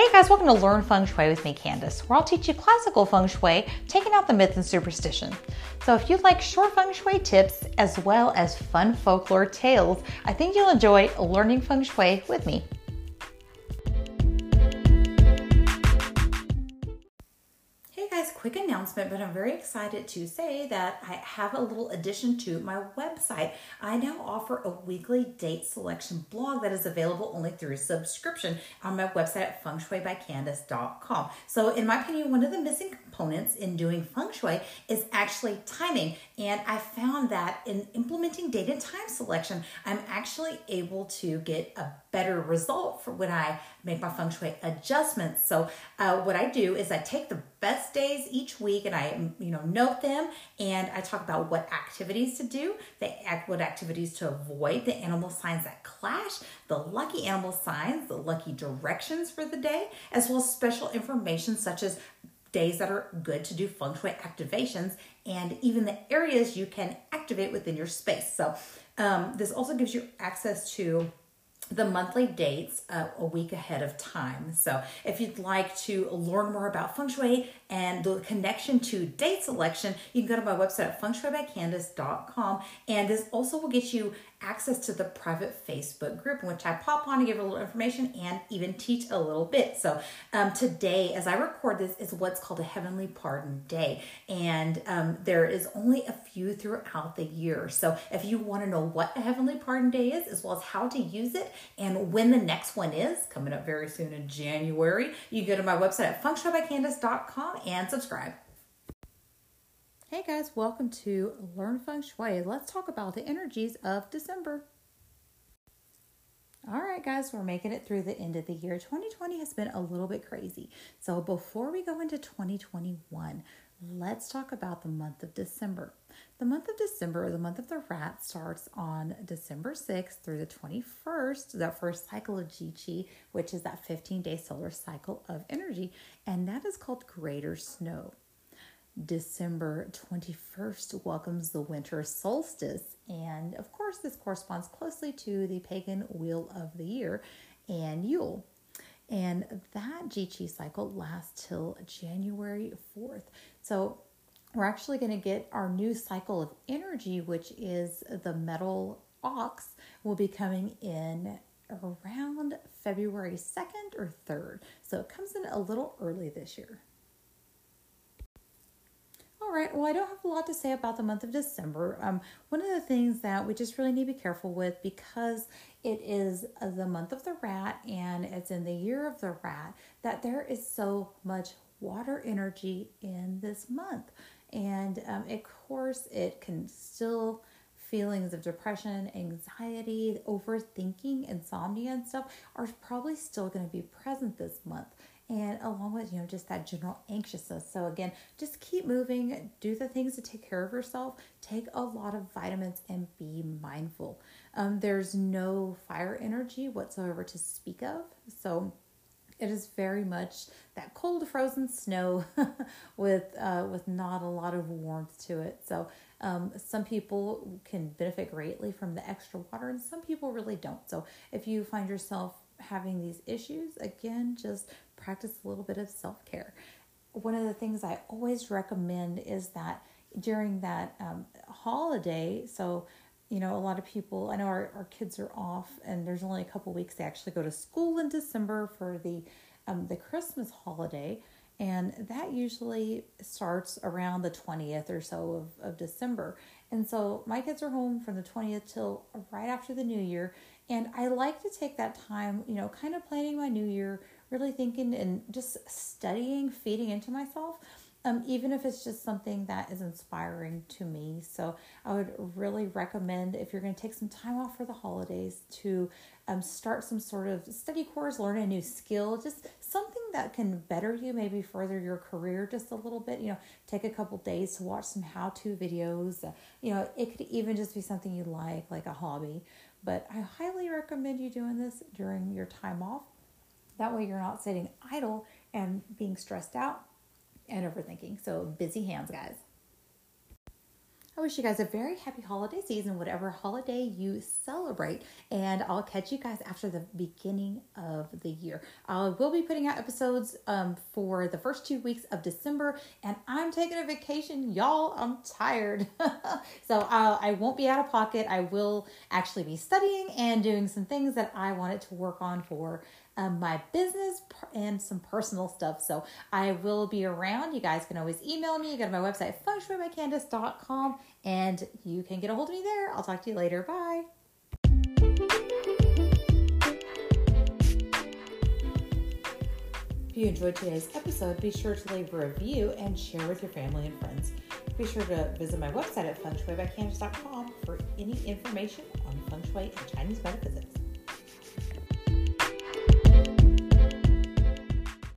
Hey guys, welcome to Learn Feng Shui with me, Candice, where I'll teach you classical feng shui, taking out the myth and superstition. So if you'd like short feng shui tips as well as fun folklore tales, I think you'll enjoy learning feng shui with me. Quick announcement, but I'm very excited to say that I have a little addition to my website. I now offer a weekly date selection blog that is available only through subscription on my website at fengshuibycandice.com. So, in my opinion, one of the missing components in doing feng shui is actually timing. And I found that in implementing date and time selection, I'm actually able to get a better result for when I make my feng shui adjustments. So, uh, what I do is I take the best days each week and I, you know, note them and I talk about what activities to do, the what activities to avoid, the animal signs that clash, the lucky animal signs, the lucky directions for the day, as well as special information such as days that are good to do feng shui activations and even the areas you can activate within your space. So, um, this also gives you access to the monthly dates uh, a week ahead of time. So, if you'd like to learn more about feng shui and the connection to date selection, you can go to my website at fengshuibycandice.com. And this also will get you access to the private Facebook group in which I pop on to give a little information and even teach a little bit. So um, today, as I record this, is what's called a Heavenly Pardon Day. And um, there is only a few throughout the year. So if you want to know what a Heavenly Pardon Day is, as well as how to use it and when the next one is, coming up very soon in January, you go to my website at fengshuibycandice.com and subscribe. Hey guys, welcome to Learn Feng Shui. Let's talk about the energies of December. All right, guys, we're making it through the end of the year. 2020 has been a little bit crazy. So, before we go into 2021, let's talk about the month of December. The month of December, or the month of the rat, starts on December 6th through the 21st, that first cycle of Ji Qi, which is that 15 day solar cycle of energy, and that is called Greater Snow. December 21st welcomes the winter solstice. And of course, this corresponds closely to the pagan wheel of the year and Yule. And that Ji Qi cycle lasts till January 4th. So we're actually going to get our new cycle of energy, which is the metal ox, will be coming in around February 2nd or 3rd. So it comes in a little early this year. All right, well, I don't have a lot to say about the month of December. Um, one of the things that we just really need to be careful with because it is the month of the rat and it's in the year of the rat that there is so much water energy in this month. And um, of course, it can still feelings of depression, anxiety, overthinking, insomnia, and stuff are probably still going to be present this month. And along with you know just that general anxiousness. So again just keep moving do the things to take care of yourself take a lot of vitamins and be mindful. Um, there's no fire energy whatsoever to speak of. So it is very much that cold frozen snow with uh, with not a lot of warmth to it so um, some people can benefit greatly from the extra water and some people really don't so if you find yourself having these issues again just practice a little bit of self care. One of the things I always recommend is that during that um, holiday, so you know, a lot of people, I know our, our kids are off and there's only a couple weeks they actually go to school in December for the um, the Christmas holiday. And that usually starts around the 20th or so of, of December. And so my kids are home from the 20th till right after the new year. And I like to take that time, you know, kind of planning my new year, really thinking and just studying, feeding into myself. Um, even if it's just something that is inspiring to me. So I would really recommend if you're going to take some time off for the holidays to um, start some sort of study course, learn a new skill, just something that can better you, maybe further your career just a little bit. You know, take a couple days to watch some how-to videos. Uh, you know, it could even just be something you like, like a hobby. But I highly recommend you doing this during your time off that way, you're not sitting idle and being stressed out and overthinking. So, busy hands, guys. I wish you guys a very happy holiday season, whatever holiday you celebrate. And I'll catch you guys after the beginning of the year. I will be putting out episodes um, for the first two weeks of December, and I'm taking a vacation. Y'all, I'm tired. so uh, I won't be out of pocket. I will actually be studying and doing some things that I wanted to work on for um, my business and some personal stuff. So I will be around. You guys can always email me. You go to my website, fengshuibycandice.com, and you can get a hold of me there. I'll talk to you later. Bye. If you enjoyed today's episode, be sure to leave a review and share with your family and friends. Be sure to visit my website at fengshuibycandice.com for any information on feng shui and Chinese metaphysics.